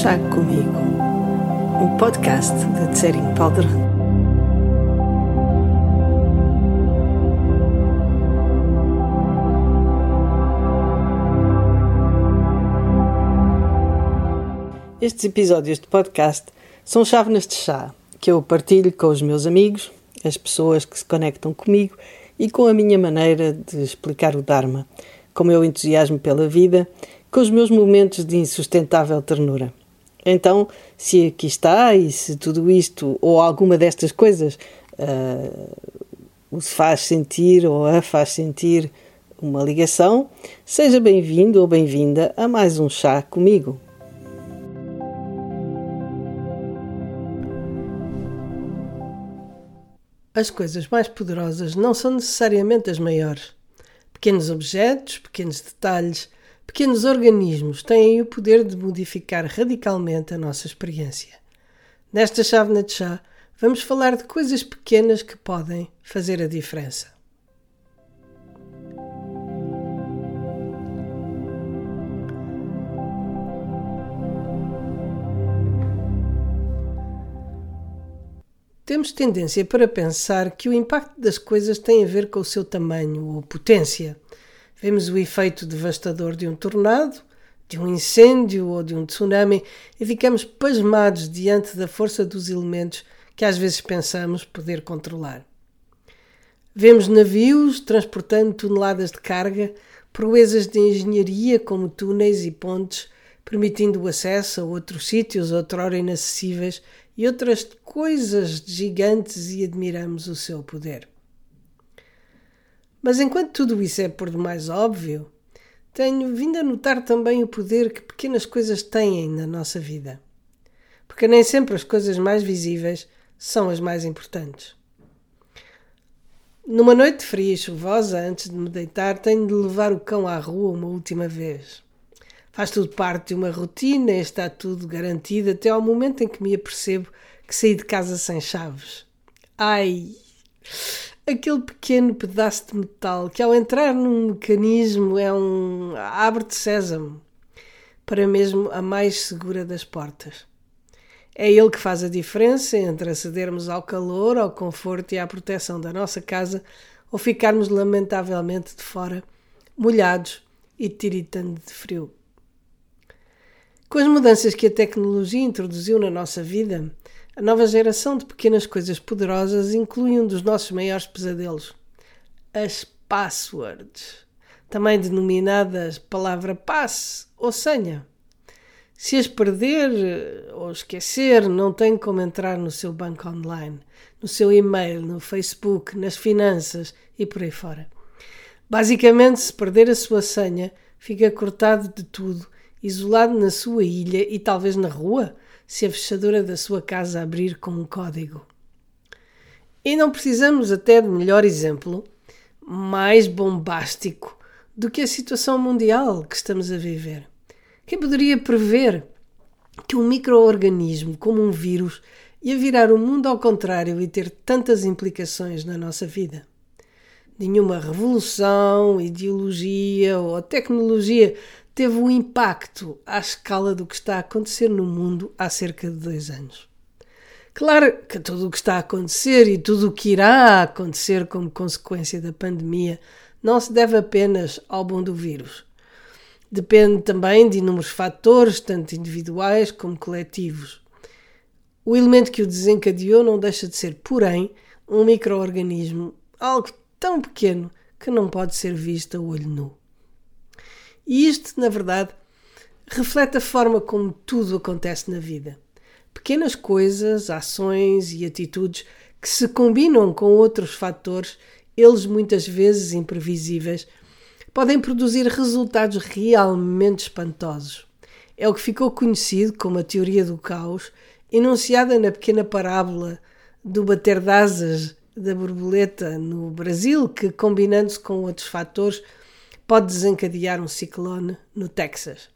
Chá Comigo, um podcast de Tsering Powder. Estes episódios de podcast são chávenas de chá que eu partilho com os meus amigos, as pessoas que se conectam comigo e com a minha maneira de explicar o Dharma, com o meu entusiasmo pela vida com os meus momentos de insustentável ternura. Então, se aqui está e se tudo isto ou alguma destas coisas uh, faz sentir ou a faz sentir uma ligação, seja bem-vindo ou bem-vinda a mais um chá comigo. As coisas mais poderosas não são necessariamente as maiores. Pequenos objetos, pequenos detalhes, Pequenos organismos têm o poder de modificar radicalmente a nossa experiência. Nesta chávena de chá, vamos falar de coisas pequenas que podem fazer a diferença. Temos tendência para pensar que o impacto das coisas tem a ver com o seu tamanho ou potência Vemos o efeito devastador de um tornado, de um incêndio ou de um tsunami e ficamos pasmados diante da força dos elementos que às vezes pensamos poder controlar. Vemos navios transportando toneladas de carga, proezas de engenharia como túneis e pontes, permitindo o acesso a outros sítios outrora inacessíveis e outras coisas gigantes e admiramos o seu poder. Mas enquanto tudo isso é por demais óbvio, tenho vindo a notar também o poder que pequenas coisas têm na nossa vida. Porque nem sempre as coisas mais visíveis são as mais importantes. Numa noite fria e chuvosa, antes de me deitar, tenho de levar o cão à rua uma última vez. Faz tudo parte de uma rotina e está tudo garantido até ao momento em que me apercebo que saí de casa sem chaves. Ai! Aquele pequeno pedaço de metal que, ao entrar num mecanismo, é um abre de sésamo para mesmo a mais segura das portas. É ele que faz a diferença entre acedermos ao calor, ao conforto e à proteção da nossa casa ou ficarmos lamentavelmente de fora, molhados e tiritando de frio. Com as mudanças que a tecnologia introduziu na nossa vida, a nova geração de pequenas coisas poderosas inclui um dos nossos maiores pesadelos: as passwords, também denominadas palavra passe ou senha. Se as perder ou esquecer, não tem como entrar no seu banco online, no seu e-mail, no Facebook, nas finanças e por aí fora. Basicamente, se perder a sua senha, fica cortado de tudo, isolado na sua ilha e talvez na rua, se a fechadura da sua casa abrir com um código. E não precisamos até de melhor exemplo, mais bombástico do que a situação mundial que estamos a viver. Quem poderia prever que um microorganismo como um vírus ia virar o mundo ao contrário e ter tantas implicações na nossa vida? Nenhuma revolução, ideologia ou tecnologia teve um impacto à escala do que está a acontecer no mundo há cerca de dois anos. Claro que tudo o que está a acontecer e tudo o que irá acontecer como consequência da pandemia não se deve apenas ao bom do vírus. Depende também de inúmeros fatores, tanto individuais como coletivos. O elemento que o desencadeou não deixa de ser, porém, um microorganismo, algo tão pequeno que não pode ser visto a olho nu. E isto, na verdade, reflete a forma como tudo acontece na vida. Pequenas coisas, ações e atitudes que se combinam com outros fatores, eles muitas vezes imprevisíveis, podem produzir resultados realmente espantosos. É o que ficou conhecido como a teoria do caos, enunciada na pequena parábola do bater de asas da borboleta no Brasil, que, combinando-se com outros fatores, pode desencadear um ciclone no Texas.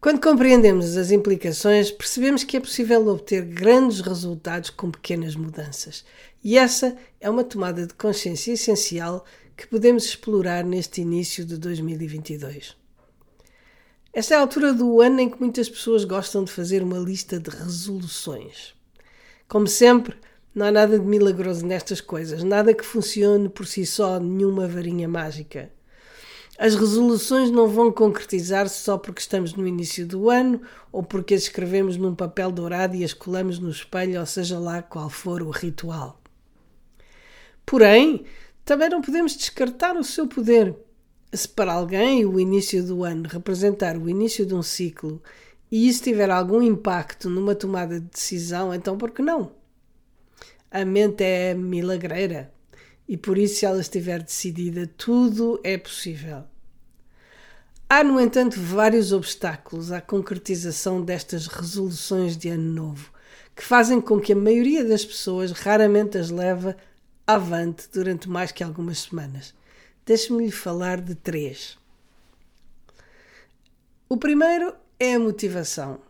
Quando compreendemos as implicações, percebemos que é possível obter grandes resultados com pequenas mudanças. E essa é uma tomada de consciência essencial que podemos explorar neste início de 2022. Esta é a altura do ano em que muitas pessoas gostam de fazer uma lista de resoluções. Como sempre, não há nada de milagroso nestas coisas, nada que funcione por si só, nenhuma varinha mágica. As resoluções não vão concretizar-se só porque estamos no início do ano ou porque as escrevemos num papel dourado e as colamos no espelho, ou seja lá qual for o ritual. Porém, também não podemos descartar o seu poder. Se para alguém o início do ano representar o início de um ciclo e isso tiver algum impacto numa tomada de decisão, então por que não? A mente é milagreira e por isso, se ela estiver decidida, tudo é possível. Há, no entanto, vários obstáculos à concretização destas resoluções de ano novo, que fazem com que a maioria das pessoas raramente as leve avante durante mais que algumas semanas. Deixe-me lhe falar de três. O primeiro é a motivação.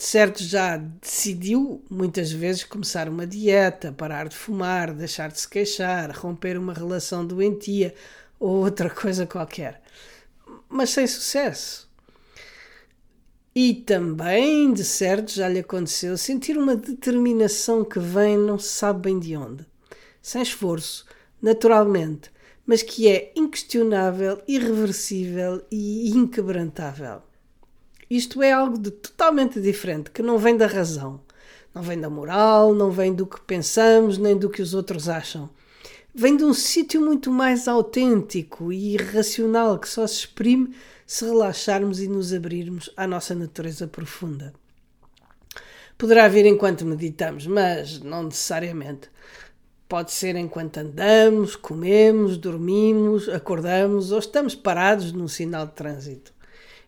De certo, já decidiu muitas vezes começar uma dieta, parar de fumar, deixar de se queixar, romper uma relação doentia ou outra coisa qualquer mas sem sucesso. E também, de certo, já lhe aconteceu sentir uma determinação que vem não se sabe bem de onde, sem esforço, naturalmente, mas que é inquestionável, irreversível e inquebrantável. Isto é algo de totalmente diferente, que não vem da razão, não vem da moral, não vem do que pensamos, nem do que os outros acham vem de um sítio muito mais autêntico e irracional que só se exprime se relaxarmos e nos abrirmos à nossa natureza profunda. Poderá vir enquanto meditamos, mas não necessariamente. Pode ser enquanto andamos, comemos, dormimos, acordamos ou estamos parados num sinal de trânsito.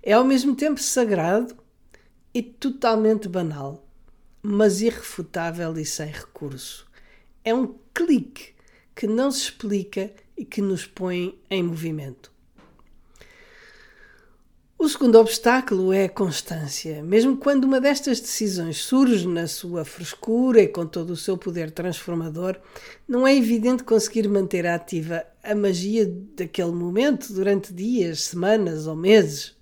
É ao mesmo tempo sagrado e totalmente banal, mas irrefutável e sem recurso. É um clique que não se explica e que nos põe em movimento. O segundo obstáculo é a constância. Mesmo quando uma destas decisões surge na sua frescura e com todo o seu poder transformador, não é evidente conseguir manter ativa a magia daquele momento durante dias, semanas ou meses.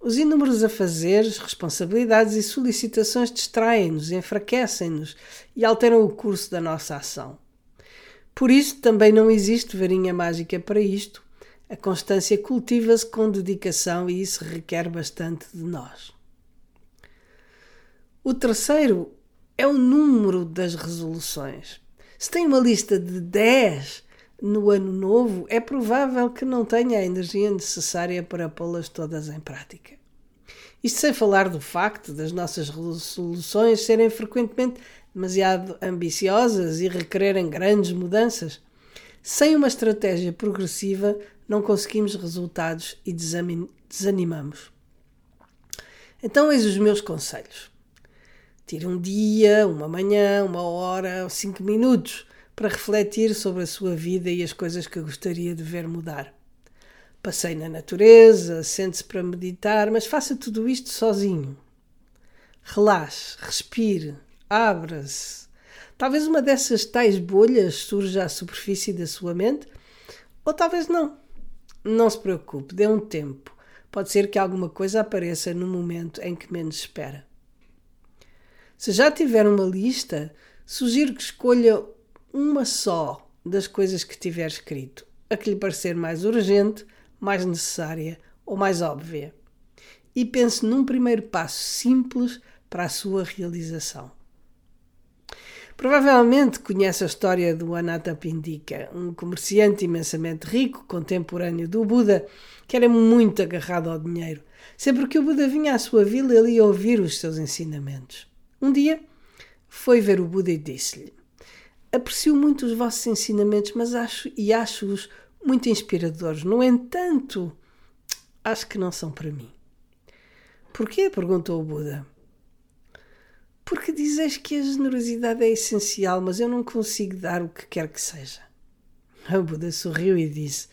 Os inúmeros afazeres, responsabilidades e solicitações distraem-nos, enfraquecem-nos e alteram o curso da nossa ação. Por isso também não existe varinha mágica para isto. A constância cultiva-se com dedicação e isso requer bastante de nós. O terceiro é o número das resoluções. Se tem uma lista de 10 no ano novo, é provável que não tenha a energia necessária para pô-las todas em prática. Isto sem falar do facto das nossas resoluções serem frequentemente demasiado ambiciosas e requererem grandes mudanças. Sem uma estratégia progressiva, não conseguimos resultados e desanimamos. Então, eis os meus conselhos. Tire um dia, uma manhã, uma hora, cinco minutos para refletir sobre a sua vida e as coisas que gostaria de ver mudar. Passei na natureza, sente-se para meditar, mas faça tudo isto sozinho. Relaxe, respire, abra-se. Talvez uma dessas tais bolhas surja à superfície da sua mente, ou talvez não. Não se preocupe, dê um tempo. Pode ser que alguma coisa apareça no momento em que menos espera. Se já tiver uma lista, sugiro que escolha uma só das coisas que tiver escrito, a que lhe parecer mais urgente, mais necessária ou mais óbvia. E pense num primeiro passo simples para a sua realização. Provavelmente conhece a história do Anatta Pindika, um comerciante imensamente rico, contemporâneo do Buda, que era muito agarrado ao dinheiro. Sempre que o Buda vinha à sua vila, ele ia ouvir os seus ensinamentos. Um dia foi ver o Buda e disse-lhe: Aprecio muito os vossos ensinamentos, mas acho e acho-os muito inspiradores. No entanto, acho que não são para mim. Porquê? perguntou o Buda. Porque dizes que a generosidade é essencial, mas eu não consigo dar o que quer que seja. O Buda sorriu e disse: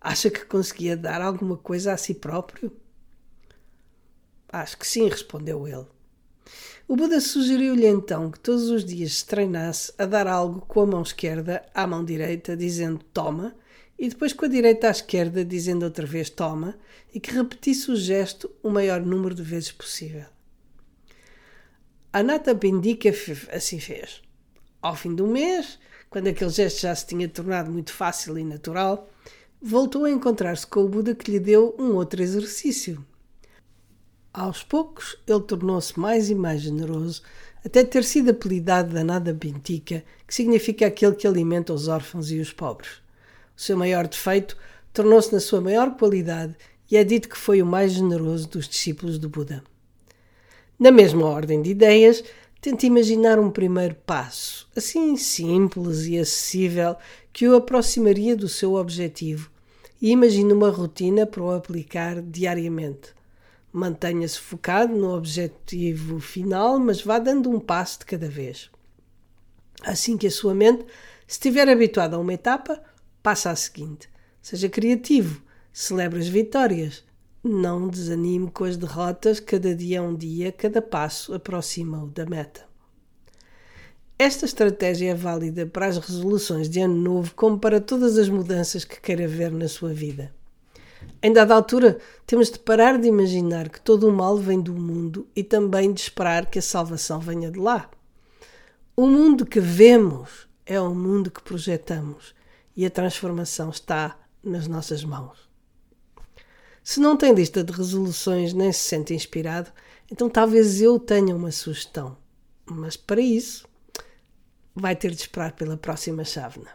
Acha que conseguia dar alguma coisa a si próprio? Acho que sim, respondeu ele. O Buda sugeriu-lhe então que todos os dias se treinasse a dar algo com a mão esquerda à mão direita, dizendo toma, e depois com a direita à esquerda, dizendo outra vez toma, e que repetisse o gesto o maior número de vezes possível. Anata Bindika assim fez. Ao fim do mês, quando aquele gesto já se tinha tornado muito fácil e natural, voltou a encontrar-se com o Buda que lhe deu um outro exercício. Aos poucos, ele tornou-se mais e mais generoso, até ter sido apelidado da Nada Bintica, que significa aquele que alimenta os órfãos e os pobres. O seu maior defeito tornou-se na sua maior qualidade e é dito que foi o mais generoso dos discípulos do Buda. Na mesma ordem de ideias, tente imaginar um primeiro passo, assim simples e acessível, que o aproximaria do seu objetivo e imagine uma rotina para o aplicar diariamente. Mantenha-se focado no objetivo final, mas vá dando um passo de cada vez. Assim que a sua mente estiver habituada a uma etapa, passa à seguinte. Seja criativo, celebre as vitórias, não desanime com as derrotas, cada dia é um dia, cada passo aproxima-o da meta. Esta estratégia é válida para as resoluções de ano novo, como para todas as mudanças que queira ver na sua vida. Em dada altura, temos de parar de imaginar que todo o mal vem do mundo e também de esperar que a salvação venha de lá. O mundo que vemos é o mundo que projetamos e a transformação está nas nossas mãos. Se não tem lista de resoluções nem se sente inspirado, então talvez eu tenha uma sugestão. Mas para isso, vai ter de esperar pela próxima chávena.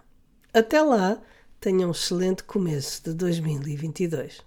Até lá, tenha um excelente começo de 2022.